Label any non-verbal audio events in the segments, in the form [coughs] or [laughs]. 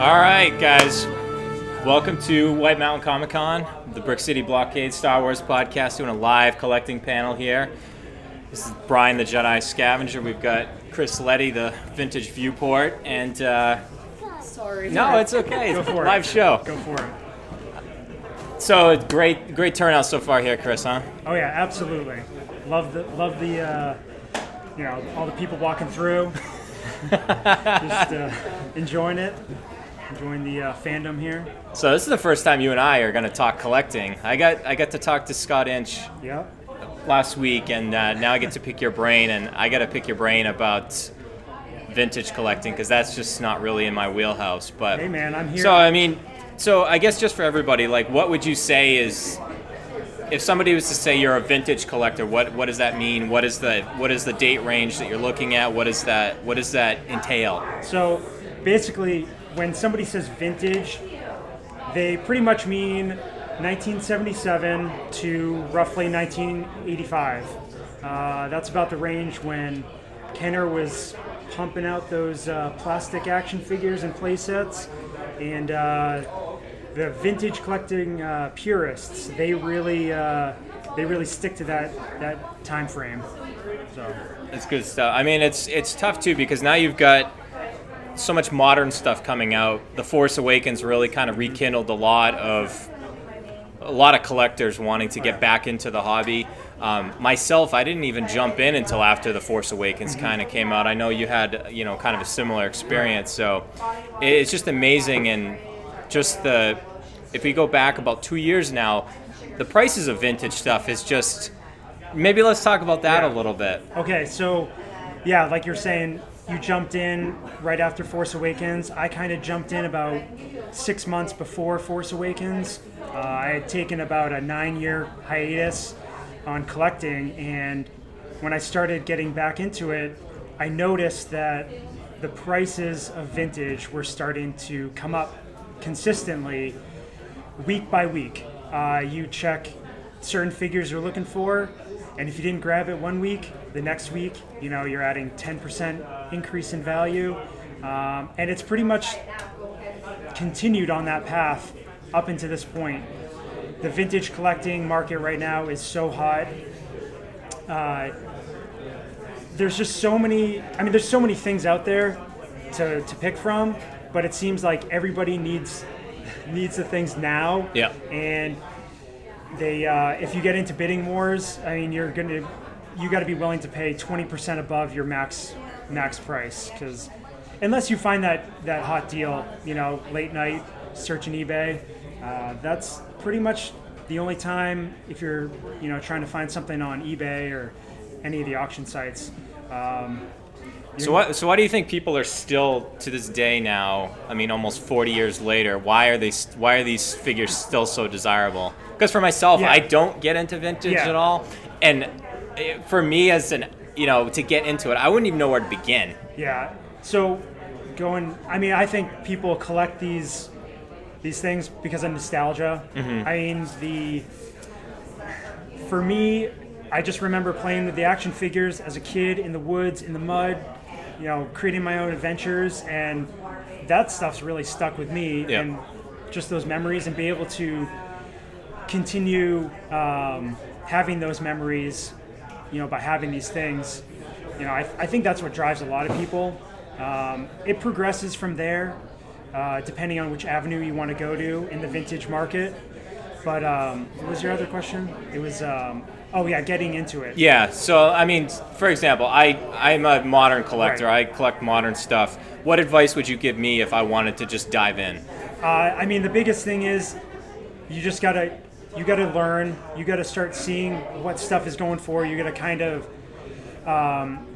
All right, guys. Welcome to White Mountain Comic Con, the Brick City Blockade Star Wars podcast, doing a live collecting panel here. This is Brian the Jedi Scavenger. We've got Chris Letty, the Vintage Viewport, and uh, Sorry. no, it's okay. Go It's a for live it. show. Go for it. So great, great turnout so far here, Chris. Huh? Oh yeah, absolutely. Love the love the uh, you know all the people walking through, [laughs] just uh, enjoying it, enjoying the uh, fandom here. So this is the first time you and I are going to talk collecting. I got, I got to talk to Scott Inch Yeah. last week, and uh, now I get to pick your brain, and I got to pick your brain about vintage collecting because that's just not really in my wheelhouse. But Hey man, I'm here. so I mean, so I guess just for everybody, like, what would you say is if somebody was to say you're a vintage collector? What what does that mean? What is the what is the date range that you're looking at? What is that what does that entail? So basically, when somebody says vintage, they pretty much mean 1977 to roughly 1985. Uh, that's about the range when Kenner was pumping out those uh, plastic action figures and play sets, and uh, the vintage collecting uh, purists they really uh, they really stick to that that time frame. So. It's good stuff. I mean, it's it's tough too because now you've got so much modern stuff coming out. The Force Awakens really kind of rekindled a lot of a lot of collectors wanting to get back into the hobby. Um, myself, I didn't even jump in until after the Force Awakens kind of came out. I know you had you know kind of a similar experience, so it's just amazing and just the if we go back about two years now, the prices of vintage stuff is just. Maybe let's talk about that a little bit. Okay, so yeah, like you're saying, you jumped in right after Force Awakens. I kind of jumped in about six months before Force Awakens. Uh, I had taken about a nine year hiatus on collecting, and when I started getting back into it, I noticed that the prices of vintage were starting to come up consistently week by week. Uh, you check certain figures you're looking for, and if you didn't grab it one week, the next week, you know, you're adding 10% increase in value. Um, and it's pretty much continued on that path up into this point. The vintage collecting market right now is so hot. Uh, there's just so many, I mean, there's so many things out there to, to pick from, but it seems like everybody needs [laughs] needs the things now. Yeah. And they, uh, if you get into bidding wars, I mean, you're gonna, you got to be willing to pay 20% above your max max price because unless you find that that hot deal, you know, late night searching eBay, uh, that's pretty much the only time if you're, you know, trying to find something on eBay or any of the auction sites. Um, So what? So why do you think people are still to this day now? I mean, almost 40 years later, why are they? Why are these figures still so desirable? Because for myself, Yeah. I don't get into vintage Yeah. at all, and it, for me as an you know to get into it, I wouldn't even know where to begin. Yeah. So going I mean I think people collect these these things because of nostalgia. Mm-hmm. I mean the for me I just remember playing with the action figures as a kid in the woods, in the mud, you know, creating my own adventures and that stuff's really stuck with me Yeah. and just those memories and be able to continue um, having those memories, you know, by having these things. You know, I, I think that's what drives a lot of people. Um, it progresses from there, uh, depending on which avenue you want to go to in the vintage market. But um, what was your other question? It was, um, oh yeah, getting into it. Yeah. So I mean, for example, I I'm a modern collector. Right. I collect modern stuff. What advice would you give me if I wanted to just dive in? Uh, I mean, the biggest thing is you just gotta you gotta learn. You gotta start seeing what stuff is going for. You gotta kind of um,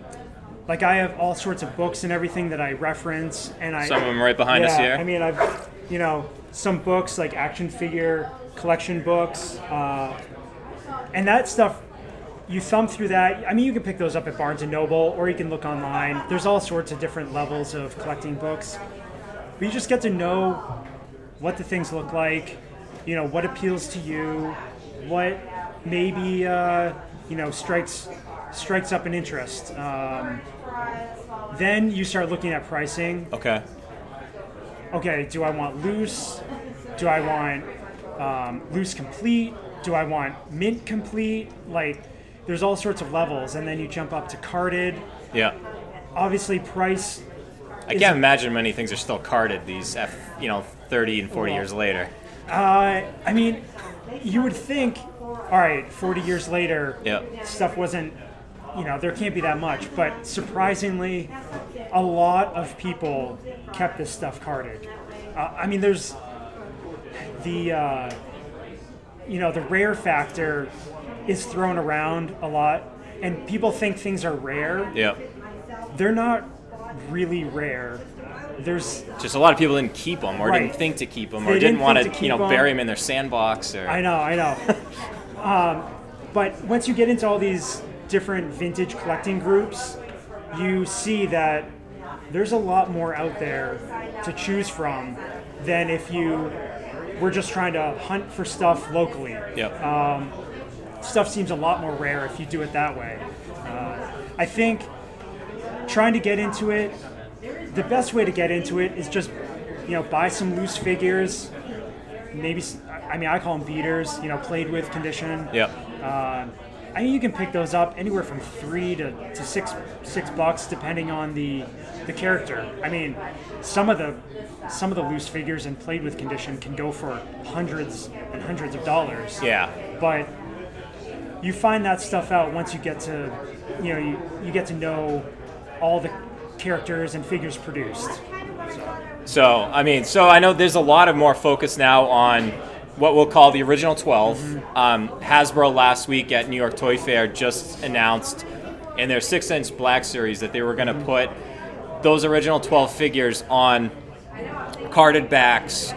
like I have all sorts of books and everything that I reference, and I Some of them right behind us here. I mean, I've you know some books like action figure collection books, uh, and that stuff. You thumb through that. I mean, you can pick those up at Barnes and Noble, or you can look online. There's all sorts of different levels of collecting books, but you just get to know what the things look like. You know what appeals to you, what maybe uh, you know strikes strikes up an interest. Um, then you start looking at pricing Okay. okay, do I want loose? Do I want um, loose complete? Do I want mint complete? Like, there's all sorts of levels, and then you jump up to carded. Yeah. Obviously, price. I can't imagine many things are still carded these, F, you know, 30 and 40 Well, years later. Uh, I mean, you would think, all right, 40 years later, stuff wasn't, you know, there can't be that much. But surprisingly, a lot of people kept this stuff carded. Uh, I mean, there's the, uh, you know, the rare factor is thrown around a lot, and people think things are rare. Yeah. They're not really rare. There's Just a lot of people didn't keep them or Right. didn't think to keep them They or didn't didn't want to you know, keep 'em. bury them in their sandbox or. I know, I know. [laughs] um, but once you get into all these different vintage collecting groups, you see that there's a lot more out there to choose from than if you were just trying to hunt for stuff locally. Yep. Uh, Stuff seems a lot more rare if you do it that way. Uh, I think trying to get into it, the best way to get into it is just, you know, buy some loose figures, maybe I mean I call them beaters. You know, played with condition. Yep. Uh, I mean you can pick those up anywhere from three to, to six six bucks depending on the the character. I mean, some of the some of the loose figures and played with condition can go for hundreds and hundreds of dollars. Yeah. But you find that stuff out once you get to you know you, you get to know all the characters and figures produced. So, I mean, so I know there's a lot of more focus now on what we'll call the original 12. Mm-hmm. Um, Hasbro last week at New York Toy Fair just announced in their 6 inch Black Series that they were going to Mm-hmm. put those original 12 figures on carded backs,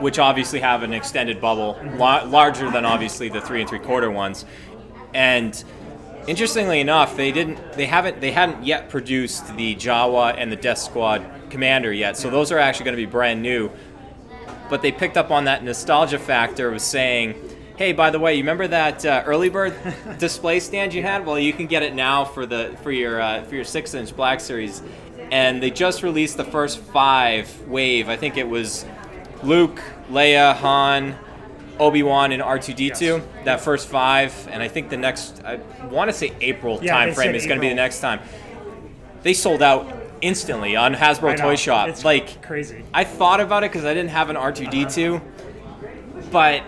which obviously have an extended bubble, Mm-hmm. la- larger than obviously the 3 and 3 quarter ones. And Interestingly enough, they didn't. They haven't. They hadn't yet produced the Jawa and the Death Squad Commander yet. So those are actually going to be brand new. But they picked up on that nostalgia factor of saying, "Hey, by the way, you remember that uh, early bird [laughs] display stand you had? Well, you can get it now for the for your uh, for your six inch Black Series." And they just released the first five wave. I think it was Luke, Leia, Han, Obi Wan and R two D two. That first five, and I think the next I want to say April Yeah, time frame is going to be the next time. They sold out instantly on Hasbro Toy Shop. it's like crazy. I thought about it because I didn't have an R two D two, but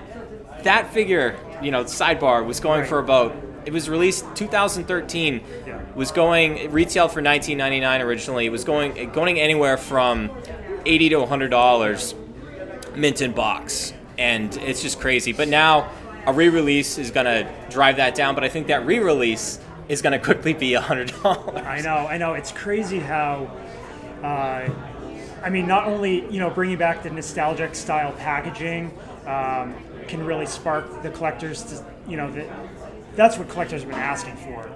that figure, you know, sidebar was going Right. for about. It was released 2013. Yeah. Was going it retailed for 19.99 originally. It was going going anywhere from 80 to 100 dollars mint in box, and it's just crazy. But now a re-release is gonna drive that down. But I think that re-release is gonna quickly be [laughs] a hundred dollars. I know, I know. It's crazy how, uh, I mean, not only you know bringing back the nostalgic style packaging um, can really spark the collectors to you know that that's what collectors have been asking for.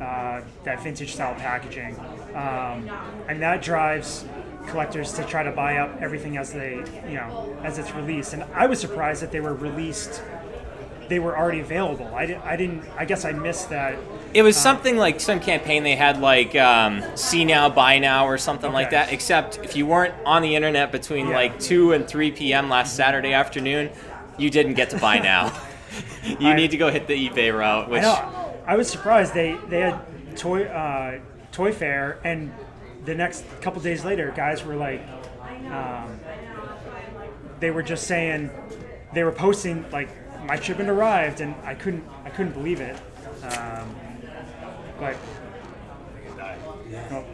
Uh, that vintage style packaging, um, and that drives collectors to try to buy up everything as they, you know, as it's released. And I was surprised that they were released; they were already available. I, di- I didn't. I guess I missed that. It was something like some campaign they had like um, see now, buy now, or something like that. Except if you weren't on the internet between Yeah. like two and three p.m. last Saturday afternoon, you didn't get to buy [laughs] now. you I- need to go hit the eBay route, I which know. I was surprised they they had toy uh, toy fair, and the next couple days later, guys were like, um, they were just saying, they were posting like my shipment arrived, and I couldn't I couldn't believe it. Um, but well,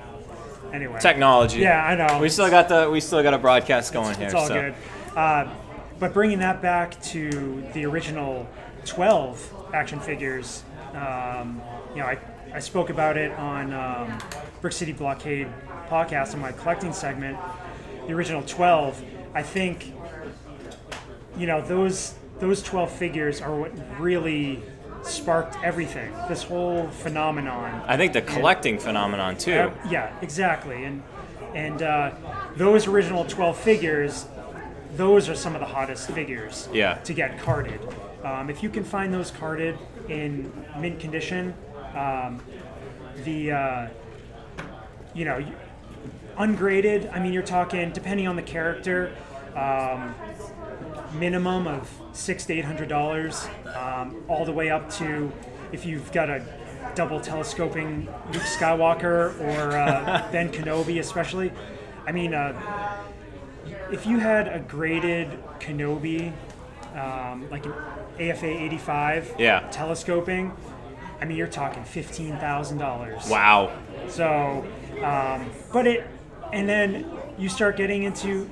anyway, technology. Yeah, I know. We still got the we still got a broadcast going here. It's all so. good. Uh, but bringing that back to the original 12 action figures, um, you know, I, I spoke about it on um, Brick City Blockade podcast in my collecting segment. The original 12, I think, you know, those those 12 figures are what really sparked everything. This whole phenomenon. I think the collecting phenomenon too. Uh, yeah, exactly. And and uh, those original 12 figures, those are some of the hottest figures Yeah. to get carded. Um, if you can find those carded in mint condition, um, the uh, you know, ungraded, I mean, you're talking depending on the character, um, minimum of six to eight hundred dollars, um, all the way up to if you've got a double telescoping Luke Skywalker or uh, [laughs] Ben Kenobi, especially. I mean, uh, if you had a graded Kenobi, um, like an AFA 85, Yeah. telescoping, I mean, you're talking fifteen thousand dollars. Wow. So, um, but it, and then you start getting into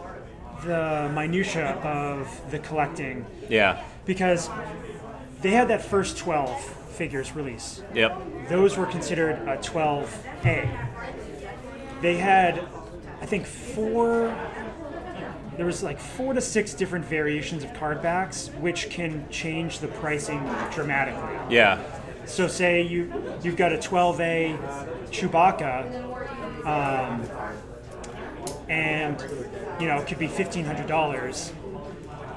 the minutia of the collecting Yeah. because they had that first 12 figures release. Yep. Those were considered a 12A. They had, I think, four. There was like four to six different variations of card backs, which can change the pricing dramatically. Yeah. So say you you've got a 12A Chewbacca, um, and you know it could be fifteen hundred dollars.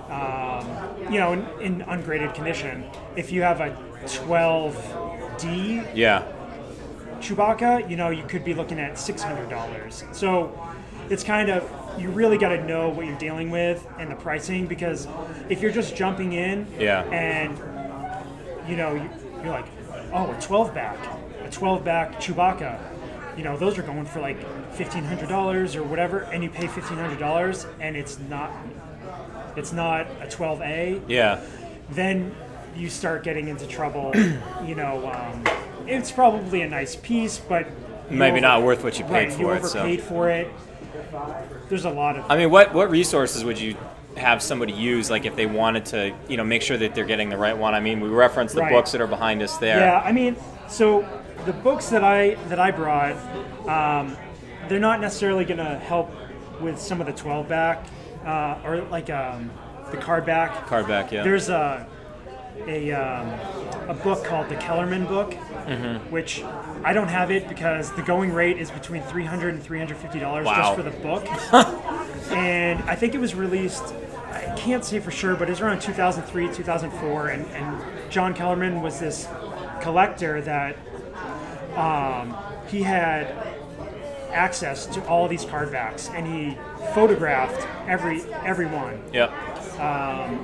Um, you know, in, in ungraded condition. If you have a 12D Yeah. Chewbacca, you know, you could be looking at six hundred dollars. So it's kind of you really got to know what you're dealing with and the pricing because if you're just jumping in Yeah. and you know you- you're like, oh, a 12 back, a 12 back Chewbacca, you know, those are going for like fifteen hundred dollars or whatever, and you pay fifteen hundred dollars and it's not it's not a 12A Yeah. then you start getting into trouble. [clears throat] you know, um, it's probably a nice piece, but Maybe over- not worth what you paid right, for you it. So. for it. There's a lot of I mean, what what resources would you have somebody use, like if they wanted to, you know, make sure that they're getting the right one? I mean, we reference the Right. books that are behind us there. yeah. I mean, so the books that I that I brought, um, they're not necessarily going to help with some of the 12 back uh, or like um, the card back. Card back, yeah. There's a a, um, a book called the Kellerman book, Mm-hmm. which I don't have it because the going rate is between 300 and 350 dollars Wow. just for the book. [laughs] and I think it was released. I can't say for sure, but it was around 2003, 2004, and, and John Kellerman was this collector that um, he had access to all these card backs, and he photographed every every one Yep.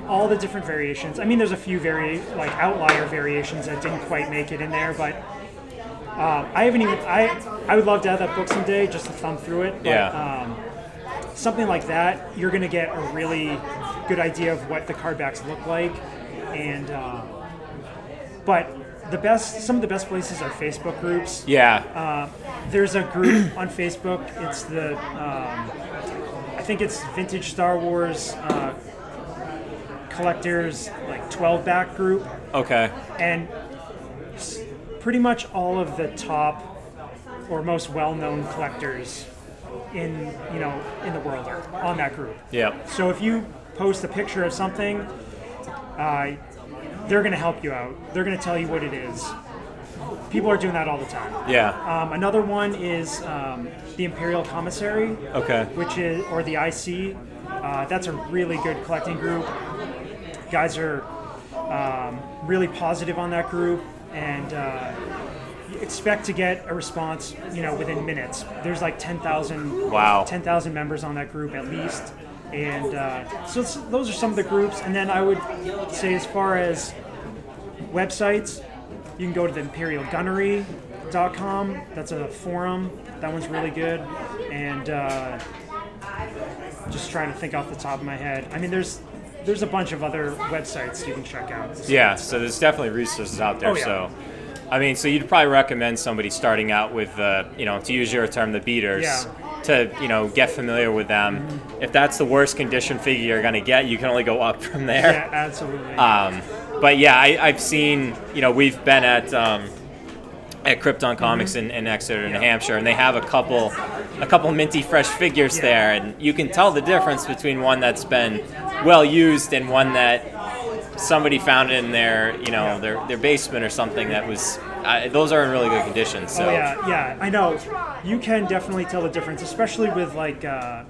All the different variations. I mean, there's a few very like outlier variations that didn't quite make it in there, but um, I haven't even. I I would love to have that book someday just to thumb through it. But, Yeah. Um, something like that, you're going to get a really good idea of what the card backs look like, and uh, but the best, some of the best places are Facebook groups. Yeah. There's a group [clears throat] on Facebook. It's the, um, I think it's Vintage Star Wars uh, collectors like 12 back group, okay. and pretty much all of the top or most well-known collectors in you know in the world are on that group. Yep. So if you post a picture of something, uh, they're going to help you out. They're going to tell you what it is. People are doing that all the time. Yeah. Um, another one is um, the Imperial Commissary, Okay. which is or the IC. Uh, that's a really good collecting group. Guys are um, really positive on that group, and uh, expect to get a response, you know, within minutes. There's like 10,000 Wow. 10,000 members on that group at least, and uh, so those are some of the groups. And then I would say, as far as websites, you can go to the imperialgunnery.com. That's a forum. That one's really good. And uh, just trying to think off the top of my head. I mean, there's there's a bunch of other websites you can check out. Yeah. So there's definitely resources out there. Oh, yeah. So. I mean, so you'd probably recommend somebody starting out with, uh, you know, to use your term, the beaters, Yeah. Mm-hmm. to, you know, get familiar with them. If that's the worst condition figure you're going to get, you can only go up from there. Yeah, absolutely. Um, but yeah, I, I've seen, you know, we've been at um, at Krypton Comics in, in Exeter, New Mm-hmm. Yeah. Hampshire, and they have a couple a couple minty fresh figures Yeah. there, and you can tell the difference between one that's been well used and one that somebody found in their, you know, Yeah. their, their basement or something that was. Those are in really good condition. So Oh yeah, yeah, I know. You can definitely tell the difference, especially with like uh,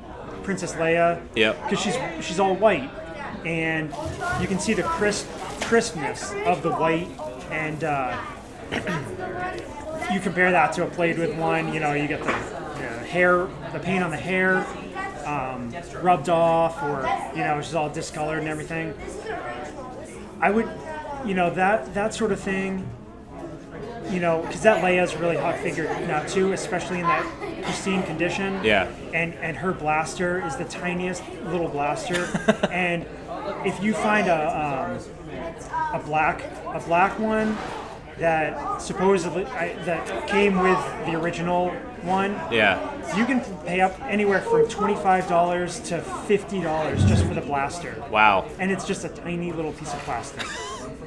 Princess Leia. Yep. Because she's she's all white, and you can see the crisp crispness of the white, and uh, [clears throat] you compare that to a played with one. You know, you get the, the hair, the paint on the hair, um, rubbed off, or you know, it's just all discolored and everything. I would, you know, that that sort of thing. You know, because that Leia's really hot figure now too, especially in that pristine condition. Yeah. And and her blaster is the tiniest little blaster, [laughs] and if you find a um, a black a black one that supposedly I, that came with the original one, Yeah. you can pay up anywhere from twenty five dollars to fifty dollars just for the blaster, Wow. and it's just a tiny little piece of plastic.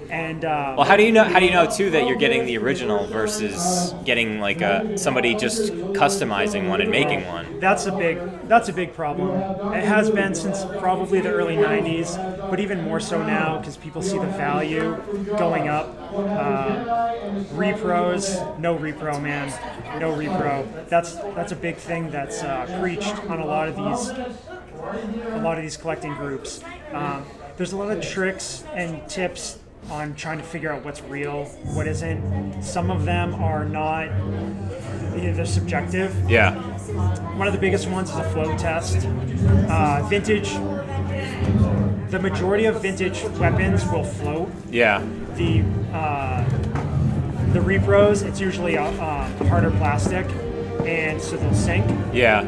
And uh, Well, how do you know? How do you know too that you're getting the original versus getting like a somebody just customizing one and making one? that's a big that's a big problem. It has been since probably the early '90s, but even more so now because people see the value going up. Uh, repros, no repro, man, no repro. That's that's a big thing that's uh, preached on a lot of these a lot of these collecting groups. Um, there's a lot of tricks and tips on trying to figure out what's real, what isn't. Some of them are not. you know, They're subjective. Yeah. One of the biggest ones is a float test. Uh, vintage. The majority of vintage weapons will float. Yeah. The uh, the repros, it's usually a, um, harder plastic, and so they'll sink. Yeah.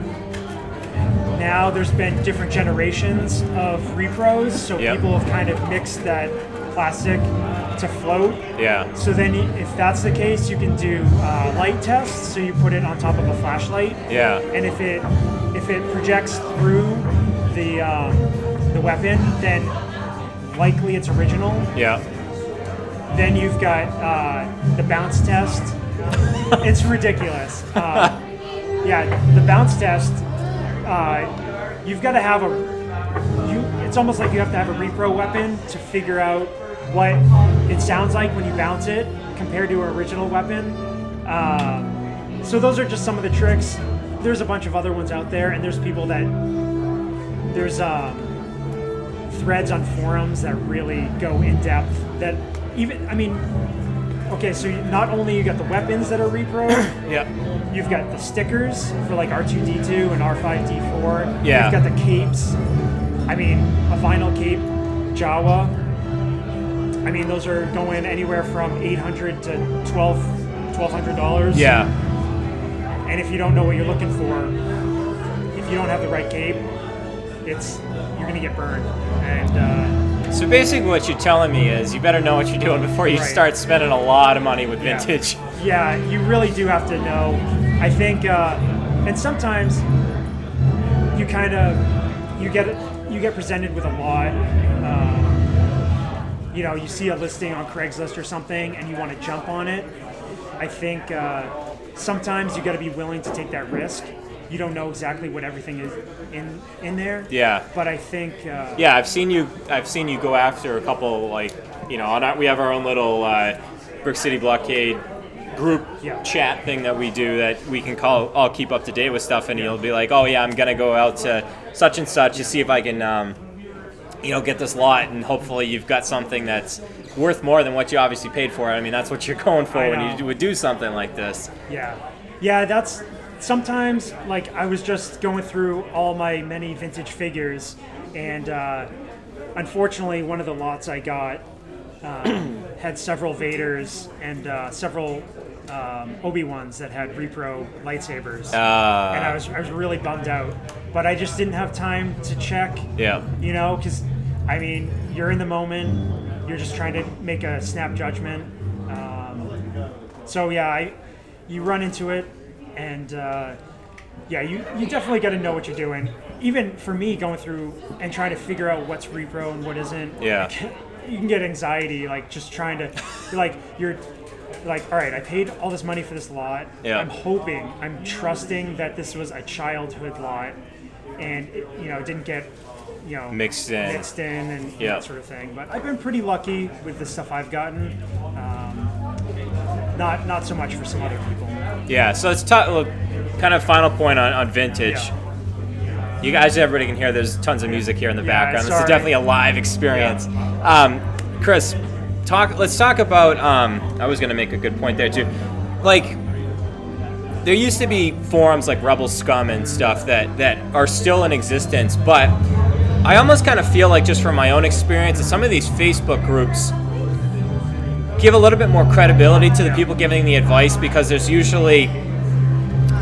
Now there's been different generations of repros, so Yep. people have kind of mixed that plastic to float. Yeah. So then, y- if that's the case, you can do uh, light tests. So you put it on top of a flashlight, Yeah. and if it if it projects through the um, the weapon, then likely it's original. Yeah. Then you've got uh, the bounce test. [laughs] it's ridiculous. Uh, yeah, the bounce test. Uh, you've got to have a. You, it's almost like you have to have a repro weapon to figure out what it sounds like when you bounce it compared to an original weapon. Um, so those are just some of the tricks. There's a bunch of other ones out there, and there's people that there's um, threads on forums that really go in depth. That even I mean, okay, so not only you got the weapons that are repro, [coughs] Yeah. you've got the stickers for like R2D2 and R5D4. Yeah. You've got the capes. I mean, a vinyl cape, Jawa. I mean, those are going anywhere from 800 to 12 $1,200. Yeah. And if you don't know what you're looking for, if you don't have the right cape, it's you're gonna get burned. And uh, So basically, what you're telling me is you better know what you're doing before you Right. start spending a lot of money with Yeah. vintage. yeah, you really do have to know. I think, uh, and sometimes you kind of you get you get presented with a lot. Um, you know, you see a listing on Craigslist or something, and you want to jump on it. I think uh, sometimes you got to be willing to take that risk. You don't know exactly what everything is in in there. Yeah. But I think uh, Yeah, I've seen you. I've seen you go after a couple like you know. On our, we have our own little uh, Brick City Blockade group Yeah. chat thing that we do that we can call. I'll keep up to date with stuff, and you'll be like, "Oh yeah, I'm gonna go out to such and such to see if I can, um, you know, get this lot." And hopefully, you've got something that's worth more than what you obviously paid for. I mean, that's what you're [laughs] going for when you would do something like this. Yeah. Yeah, that's sometimes like I was just going through all my many vintage figures, and uh, unfortunately, one of the lots I got um, [clears throat] had several Vaders and uh, several um, Obi Wans that had repro lightsabers, and I Uh, was I was really bummed out. But I just didn't have time to check, yeah. you know, because I mean, you're in the moment, you're just trying to make a snap judgment. Um, so yeah, I, you run into it, and uh, yeah, you, you definitely got to know what you're doing. Even for me, going through and trying to figure out what's repro and what isn't. Yeah. [laughs] You can get anxiety, like just trying to, like you're, like all right, I paid all this money for this lot. Yeah. I'm hoping, I'm trusting that this was a childhood lot, and it, you know didn't get, you know, Mixed in. mixed in and that sort of thing. But I've been pretty lucky with the stuff I've gotten. Um, not not so much for some other people. Yeah, so let's talk. Look, kind of final point on, on vintage. Yeah. You guys, everybody can hear. There's tons of music here in the Yeah, background. This is definitely a live experience. Um, Chris, talk. Let's talk about. Um, I was going to make a good point there too. Like, there used to be forums like Rebel Scum and stuff that that are still in existence, but I almost kind of feel like just from my own experience that some of these Facebook groups give a little bit more credibility to the people giving the advice because there's usually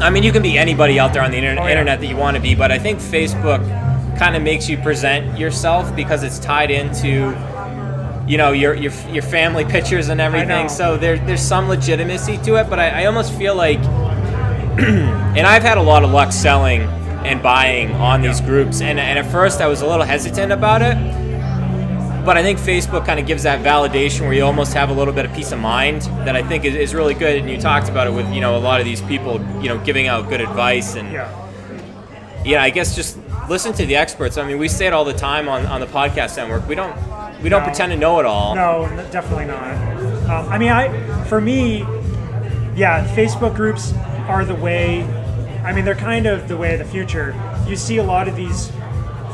I mean, you can be anybody out there on the internet, Oh, yeah. internet that you want to be, but I think Facebook kind of makes you present yourself because it's tied into you know your your, your family pictures and everything. So there, there's some legitimacy to it, but I, I almost feel like, [clears throat] and I've had a lot of luck selling and buying on these groups, and, and at first I was a little hesitant about it. But I think Facebook kind of gives that validation where you almost have a little bit of peace of mind that I think is, is really good. And you talked about it with you know a lot of these people you know giving out good advice and Yeah. yeah, I guess just listen to the experts. I mean, we say it all the time on, on the podcast network. We don't we don't No. pretend to know it all. No, definitely not. Um, I mean, I for me, yeah, Facebook groups are the way. I mean, they're kind of the way of the future. You see a lot of these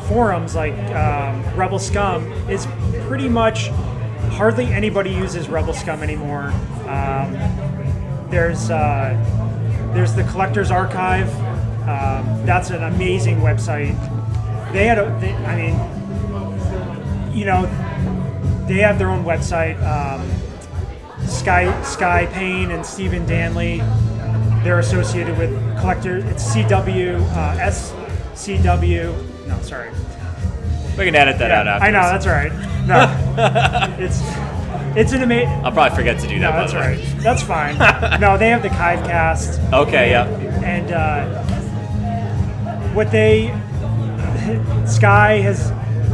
forums like um, Rebel Scum is pretty much hardly anybody uses Rebel Scum anymore. Um, there's uh, there's the Collectors Archive. Um, that's an amazing website. They had a, they, I mean, you know, they have their own website. Um, Sky Sky Payne and Stephen Danley, they're associated with collector. It's CW uh, SCW. No, sorry. We can edit that out Yeah, after. I know that's right. No, [laughs] it's it's an amazing. I'll probably forget to do that. by that's way. right. That's fine. [laughs] no, they have the Kivecast, Okay, yeah. and uh, what they Sky has.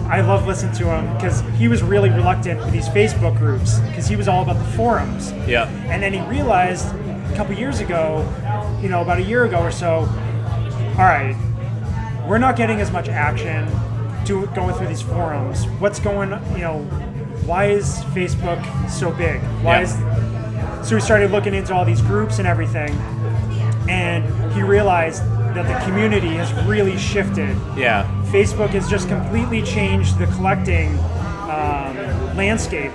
I love listening to him because he was really reluctant with these Facebook groups because he was all about the forums. Yeah. And then he realized a couple years ago, you know, about a year ago or so, all right, we're not getting as much action to going through these forums. What's going, you know, why is Facebook so big? Why Yeah. is so we started looking into all these groups and everything, and he realized that the community has really shifted. Yeah. Facebook has just completely changed the collecting um, landscape,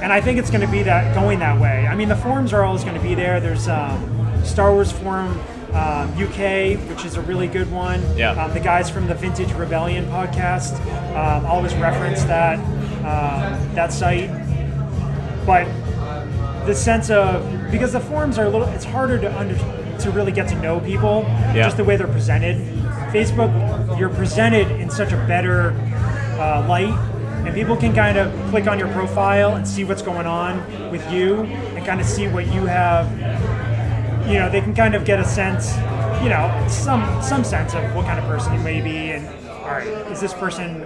and I think it's going to be that going that way. I mean, the forums are always going to be there. There's um, Star Wars Forum um, UK, which is a really good one. Yeah. Um, the guys from the Vintage Rebellion podcast um, always reference that um, that site, but the sense of because the forums are a little it's harder to under to really get to know people Yeah. just the way they're presented facebook you're presented in such a better uh, light and people can kind of click on your profile and see what's going on with you and kind of see what you have you know they can kind of get a sense you know some some sense of what kind of person you may be and all right is this person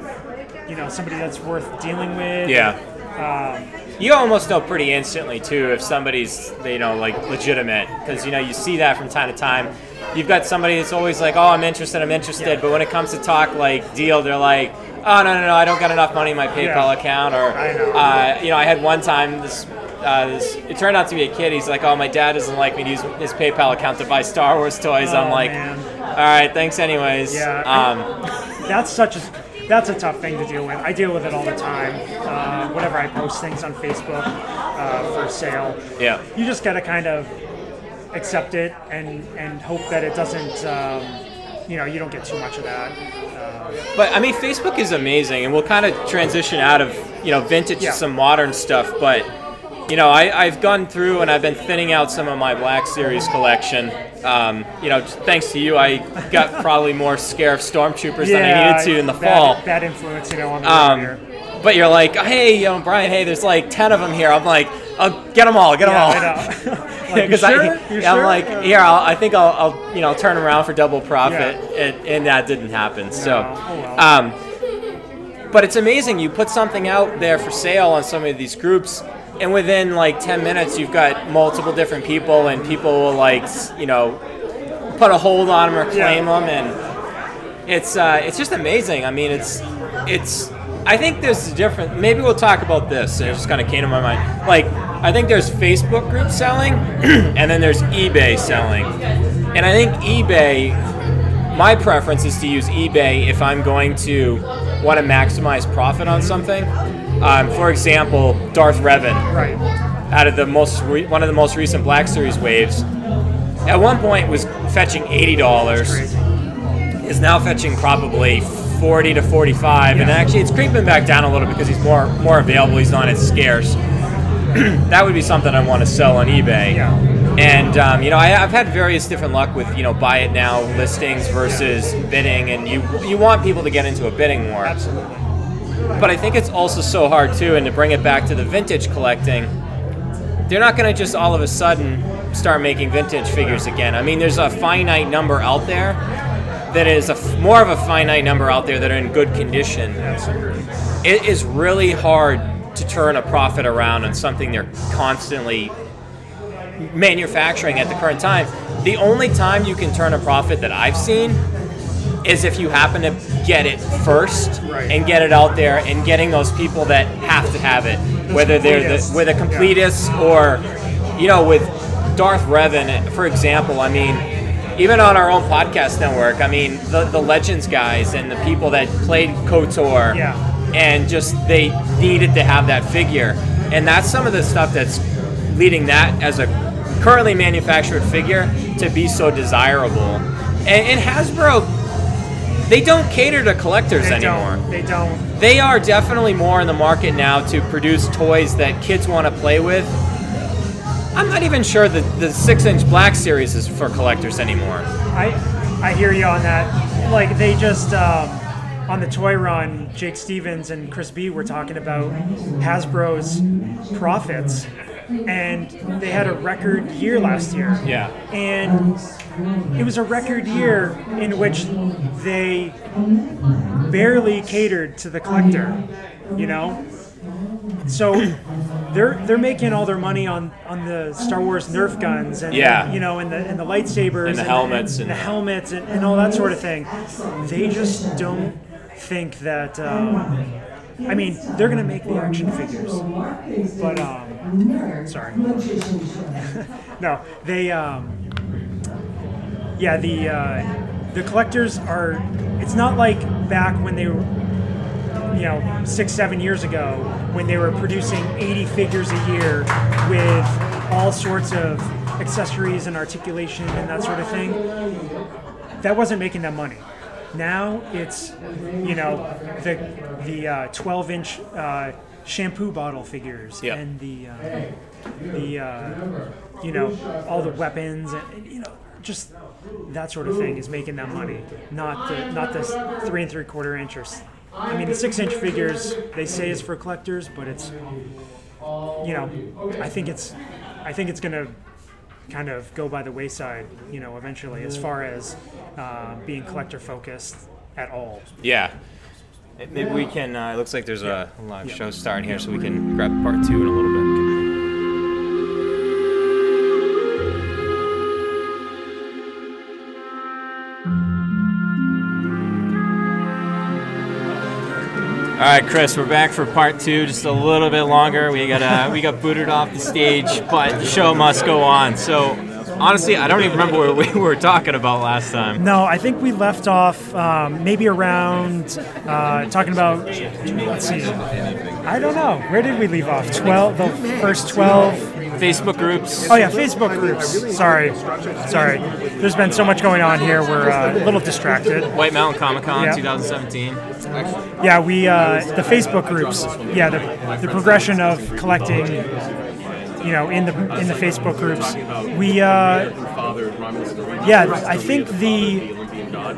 you know somebody that's worth dealing with Yeah. um, You almost know pretty instantly too if somebody's you know like legitimate because you know you see that from time to time. You've got somebody that's always like, "Oh, I'm interested, I'm interested," Yeah. but when it comes to talk like deal, they're like, "Oh, no, no, no, I don't got enough money in my PayPal Yeah. account." Or, I know. Uh, you know, I had one time this. Uh, this, it turned out to be a kid. He's like, "Oh, my dad doesn't like me to use his PayPal account to buy Star Wars toys." I'm Oh, like, man. "All right, thanks, anyways." Yeah. Um, [laughs] that's such a that's a tough thing to deal with. I deal with it all the time. Uh, whenever I post things on Facebook uh, for sale, yeah. you just gotta kind of accept it and and hope that it doesn't. Um, you know, you don't get too much of that. Uh, But I mean, Facebook is amazing, and we'll kind of transition out of you know vintage Yeah. to some modern stuff. But you know, I, I've gone through and I've been thinning out some of my Black Series collection. Um, you know, thanks to you, I got [laughs] probably more Scarif Stormtroopers than I needed to in the fall. Bad influence, you know, on the Um, here. but you're like, hey, you know, Brian, hey, there's like ten of them here. I'm like, oh, get them all, get them Yeah, all. I know. [laughs] [laughs] like, you Because sure? I, You yeah, I'm sure? like, here, I'll, I think I'll, I'll, you know, turn around for double profit, Yeah. and, and that didn't happen. So, oh well. um, but it's amazing. You put something out there for sale on some of these groups, and within like 10 minutes, you've got multiple different people, and people will like, you know, put a hold on them or claim Yeah. them, and it's uh, it's just amazing. I mean, it's it's. I think there's a different. Maybe we'll talk about this. It just kind of came to my mind. Like, I think there's Facebook group selling, [clears throat] and then there's eBay selling, and I think eBay. My preference is to use eBay if I'm going to want to maximize profit on something. Um, for example, Darth Revan right. out of the most re- one of the most recent Black Series waves. at one point was fetching eighty dollars. Is now fetching probably forty to forty-five, and actually it's creeping back down a little because he's more more available. He's not as scarce. [clears throat] that would be something I want to sell on eBay. Yeah. And um, you know, I, I've had various different luck with you know buy it now listings versus bidding, and you you want people to get into a bidding war. Absolutely. But I think it's also so hard too, and to bring it back to the vintage collecting, they're not going to just all of a sudden start making vintage figures again. I mean, there's a finite number out there that is a f- more of a finite number out there that are in good condition. Absolutely. It is really hard to turn a profit around on something they're constantly manufacturing at the current time. The only time you can turn a profit that I've seen is if you happen to get it first Right. and get it out there and getting those people that have to have it, whether they're the, with a completists or, you know, with Darth Revan, for example. I mean, even on our own podcast network, I mean, the, the Legends guys and the people that played KOTOR Yeah. and just they needed to have that figure. And that's some of the stuff that's leading that as a currently manufactured figure to be so desirable. And, and Hasbro, they don't cater to collectors They anymore. don't. They don't. They are definitely more in the market now to produce toys that kids want to play with. I'm not even sure that the six inch black series is for collectors anymore. I I hear you on that. Like they just um, on the toy run, Jake Stevens and Chris B were talking about Hasbro's profits, and they had a record year last year. Yeah. and it was a record year in which they barely catered to the collector. You know, so they're they're making all their money on on the Star Wars Nerf guns and Yeah. you know and the and the lightsabers And the helmets and, and- the helmets and, and all that sort of thing. They just don't think that. Um, I mean, they're gonna make the action figures, but um, sorry, [laughs] no, they um, yeah the uh, the collectors are. It's not like back when they were you know, six, seven years ago when they were producing 80 figures a year with all sorts of accessories and articulation and that sort of thing, that wasn't making them money. Now it's, you know, the the uh, 12 inch uh, shampoo bottle figures Yeah. and the uh, the uh, you know all the weapons and you know just that sort of thing is making them money. Not the not the three and three quarter inch or s- I mean, the six inch figures they say is for collectors, but it's, you know, I think it's, I think it's gonna kind of go by the wayside, you know, eventually, as far as uh, being collector focused at all. Yeah. Maybe we can. Uh, it looks like there's a live show starting here, so we can grab part two in a little bit. All right, Chris, we're back for part two. Just a little bit longer. We got uh, we got booted off the stage, but the show must go on. So, honestly, I don't even remember what we [laughs] were talking about last time. No, I think we left off um, maybe around uh, talking about. Let's see. I don't know. Where did we leave off? Twelve. The first twelve. Facebook groups. Oh yeah, Facebook groups. Sorry, sorry. There's been so much going on here. We're uh, a little distracted. White Mountain Comic Con Yeah. 2017. Yeah, we uh, the Facebook groups. Yeah, the, the progression of collecting. You know, in the in the Facebook groups, we. Uh, yeah, I think the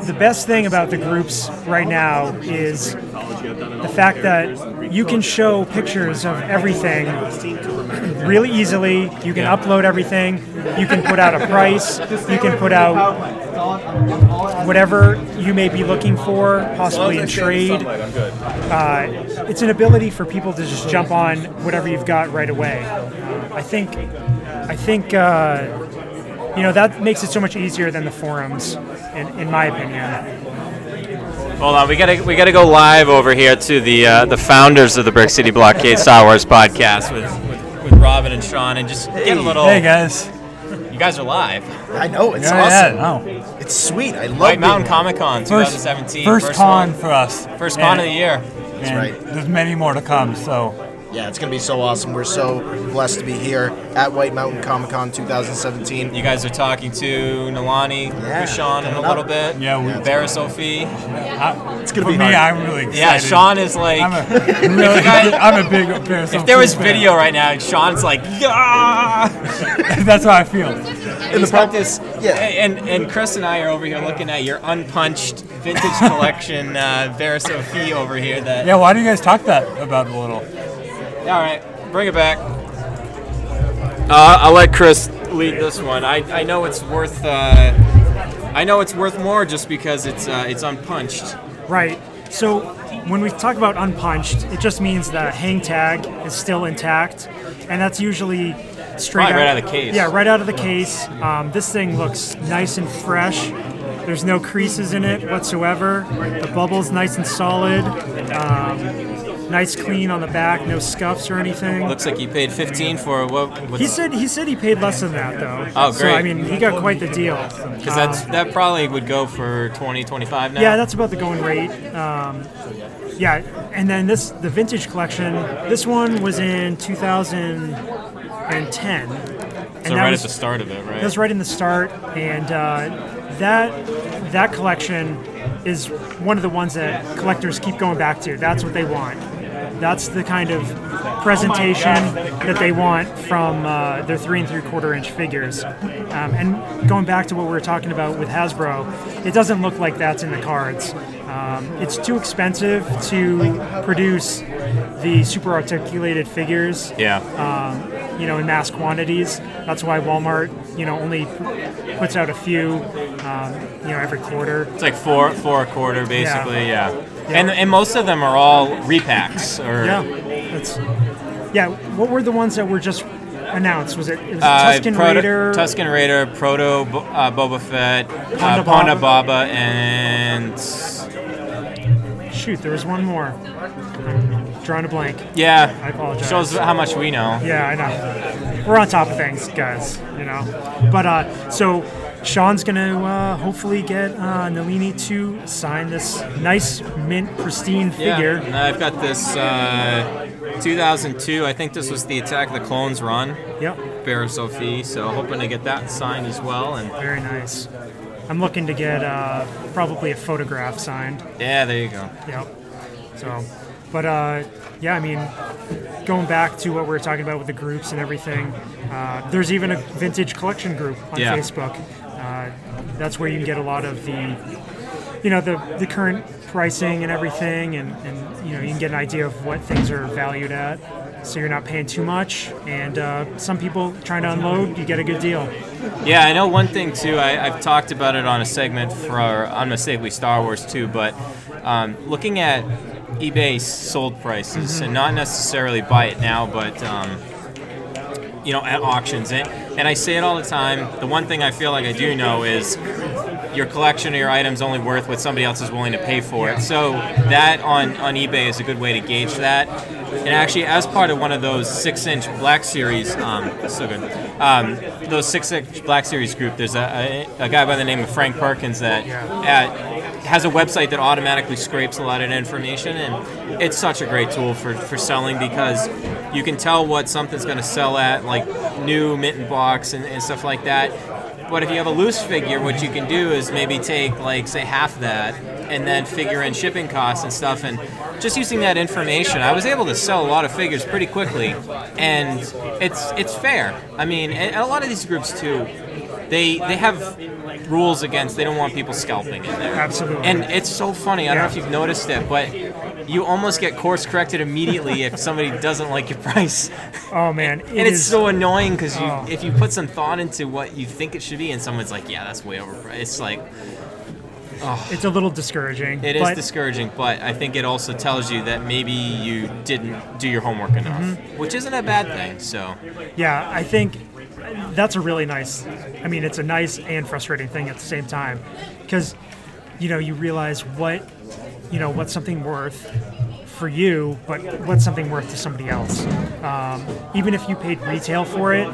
the best thing about the groups right now is the fact that you can show pictures of everything really easily. You can upload everything. You can put out a price. You can put out whatever you may be looking for, possibly in trade. Uh, it's an ability for people to just jump on whatever you've got right away. I think, I think, uh, you know, that makes it so much easier than the forums, in, in my opinion. Hold on, we gotta we gotta go live over here to the uh, the founders of the Brick City Blockade Star Wars podcast with, with, with Robin and Sean, and just get a little. Hey guys. You guys are live. I know it's Yeah, awesome. yeah, no. It's sweet. I love it. White Mountain Comic Con First, 2017. first, con one. for us. First con And- of the year. and right. There's many more to come. So Yeah, yeah, it's gonna be so awesome. We're so blessed to be here at White Mountain Comic Con 2017. You guys are talking to Nalani, Yeah, Sean in a little up. bit. Yeah, we- Vera Sophie. It's gonna For be me, hard. I'm really excited. Yeah, Sean is like. I'm a [laughs] really, [laughs] I'm a big Paris if there was video right now, Sean's like, yeah. [laughs] that's how I feel. In the got this. Yeah. And and Chris and I are over here looking at your unpunched vintage collection, uh, Vera Sophie over here. That. Yeah, why do you guys talk that about a little? All right, bring it back. Uh, I'll let Chris lead this one. I, I know it's worth. Uh, I know it's worth more just because it's uh, it's unpunched. Right. So when we talk about unpunched, it just means the hang tag is still intact, and that's usually straight Probably right out of the case. Yeah, right out of the case. Um, this thing looks nice and fresh. There's no creases in it whatsoever. The bubble's nice and solid. Um, nice clean on the back, no scuffs or anything. Looks like you paid 15 for what? He said he said he paid less than that though. Oh, great! So I mean, he got quite the deal. Because that's that probably would go for 20, 25 now. Yeah, that's about the going rate. Um, yeah, and then this the vintage collection. This one was in 2010. so right was, at the start of it, right? That was right in the start, and uh, that that collection is one of the ones that collectors keep going back to. That's what they want. That's the kind of presentation that they want from uh, their three and three quarter inch figures. Um, and going back to what we were talking about with Hasbro, it doesn't look like that's in the cards. Um, it's too expensive to produce the super articulated figures yeah. you know, in mass quantities. That's why Walmart, you know, only puts out a few, um, you know, every quarter. It's like four four a quarter basically, yeah. And and most of them are all repacks or Yeah, that's yeah. What were the ones that were just announced? Was it, it was uh, Tusken Proto- Raider? Tusken Raider, Proto uh, Boba Fett, uh, Ponda Ponda Baba. Baba, and Shoot, there was one more. I'm drawing a blank. yeah. I apologize. Shows how much we know. Yeah, I know. We're on top of things, guys. You know. But uh, so Sean's gonna uh, hopefully get uh, Nalini to sign this nice mint pristine figure. Yeah, I've got this uh, 2002. I think this was the Attack of the Clones run, Yep. Barriss Offee. So hoping to get that signed as well. And Very nice. I'm looking to get uh, probably a photograph signed. yeah, there you go. Yep. So, but uh, yeah, I mean, going back to what we were talking about with the groups and everything, uh, there's even a vintage collection group on Yeah. Facebook. That's where you can get a lot of the, you know, the the current pricing and everything, and, and you know, you can get an idea of what things are valued at. So you're not paying too much, and uh, some people trying to unload, you get a good deal. Yeah, I know one thing too. I, I've talked about it on a segment for Unmistakably Star Wars too, but um, looking at eBay sold prices and not necessarily buy it now, but um, you know at auctions. And, and I say it all the time. The one thing I feel like I do know is your collection or your item's only worth what somebody else is willing to pay for it. So that on, on eBay is a good way to gauge that. And actually, as part of one of those six-inch Black Series, um, so good, um, those six-inch Black Series group, there's a, a, a guy by the name of Frank Perkins that uh, has a website that automatically scrapes a lot of information, and it's such a great tool for, for selling because you can tell what something's going to sell at, like new mitten box and, and stuff like that. But if you have a loose figure, what you can do is maybe take like say half that and then figure in shipping costs and stuff and just using that information, I was able to sell a lot of figures pretty quickly and it's it's fair. I mean, and a lot of these groups too, they they have rules against they don't want people scalping in there. Absolutely. And it's so funny, I don't know if you've noticed it, but you almost get course corrected immediately if somebody doesn't like your price. Oh man, [laughs] it And it's is- so annoying because you, Oh. if you put some thought into what you think it should be, and someone's like, "Yeah, that's way overpriced," it's like Oh. it's a little discouraging. it is discouraging. But I think it also tells you that maybe you didn't do your homework enough, Mm-hmm. which isn't a bad thing. So Yeah, I think that's a really nice. I mean, it's a nice and frustrating thing at the same time, because you know you realize what you know what's something worth for you, but what's something worth to somebody else. Um, even if you paid retail for it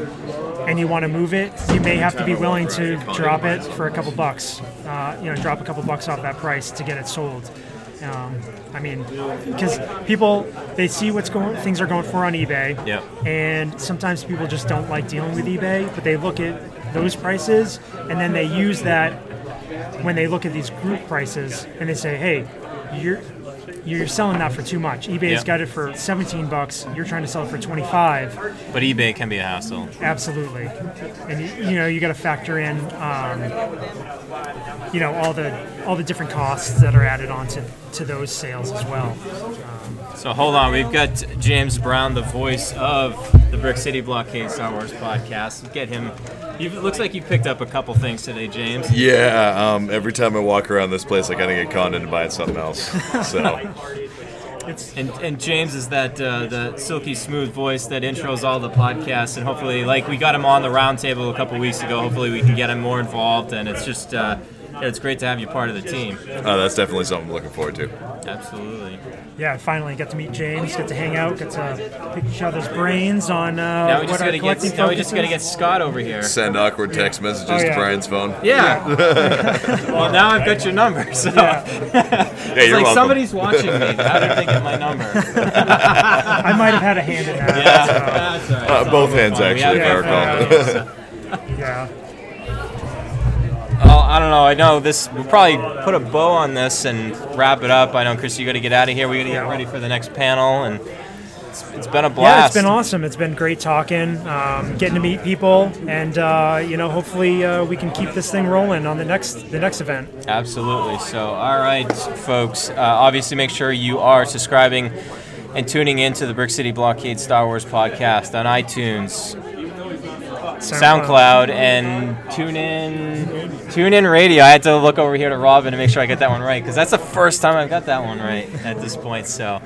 and you want to move it, you may have to be willing to drop it for a couple bucks. Uh, you know, drop a couple bucks off that price to get it sold. Um, I mean, because people they see what's going, things are going for on eBay, Yep. and sometimes people just don't like dealing with eBay, but they look at those prices and then they use that when they look at these group prices and they say, hey, you're you're selling that for too much. eBay's Yeah. got it for 17 bucks. You're trying to sell it for 25. But eBay can be a hassle. Absolutely, and you, you know you got to factor in, um, you know, all the all the different costs that are added onto to those sales as well. So hold on, we've got James Brown, the voice of the Brick City Blockade Star Wars podcast. Get him. You it looks like you picked up a couple things today, James. Yeah, um, every time I walk around this place, I kind of get conned into buying something else. So, [laughs] And, and James is that uh, the silky smooth voice that intros all the podcasts, and hopefully, like we got him on the roundtable a couple weeks ago. Hopefully, we can get him more involved, and it's just uh, yeah, it's great to have you part of the team. uh, that's definitely something I'm looking forward to. Absolutely. Yeah, finally got to meet James, get to hang out, get to pick each other's brains on uh, Now we just our gotta collecting get now we just gotta get Scott over here. Send awkward text messages Oh, yeah. to Brian's phone. Yeah. [laughs] [laughs] well, now I've got your number. So Yeah, [laughs] it's you're like welcome. somebody's watching me. How did they get my number? I might have had a hand in that. Yeah, that's all right. Uh, both hands, fun. Actually, have- if I yeah, recall. yeah, so- so, yeah. Well, I don't know. I know this. We'll probably put a bow on this and wrap it up. I know, Chris, you got to get out of here. We got to get ready for the next panel, and it's, it's been a blast. Yeah, it's been awesome. It's been great talking, um, getting to meet people, and uh, you know, hopefully uh, we can keep this thing rolling on the next the next event. Absolutely. So, all right, folks. Uh, obviously, make sure you are subscribing and tuning into the Brick City Blockade Star Wars podcast on iTunes, SoundCloud, and tune in, tune in radio. I had to look over here to Robin to make sure I get that one right because that's the first time I've got that one right at this point. So,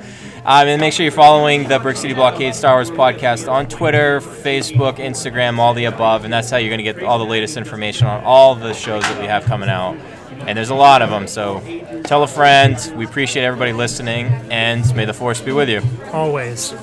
um, and make sure you're following the Brick City Blockade Star Wars podcast on Twitter, Facebook, Instagram, all the above, and that's how you're going to get all the latest information on all the shows that we have coming out. And there's a lot of them, so tell a friend. We appreciate everybody listening, and may the force be with you. Always.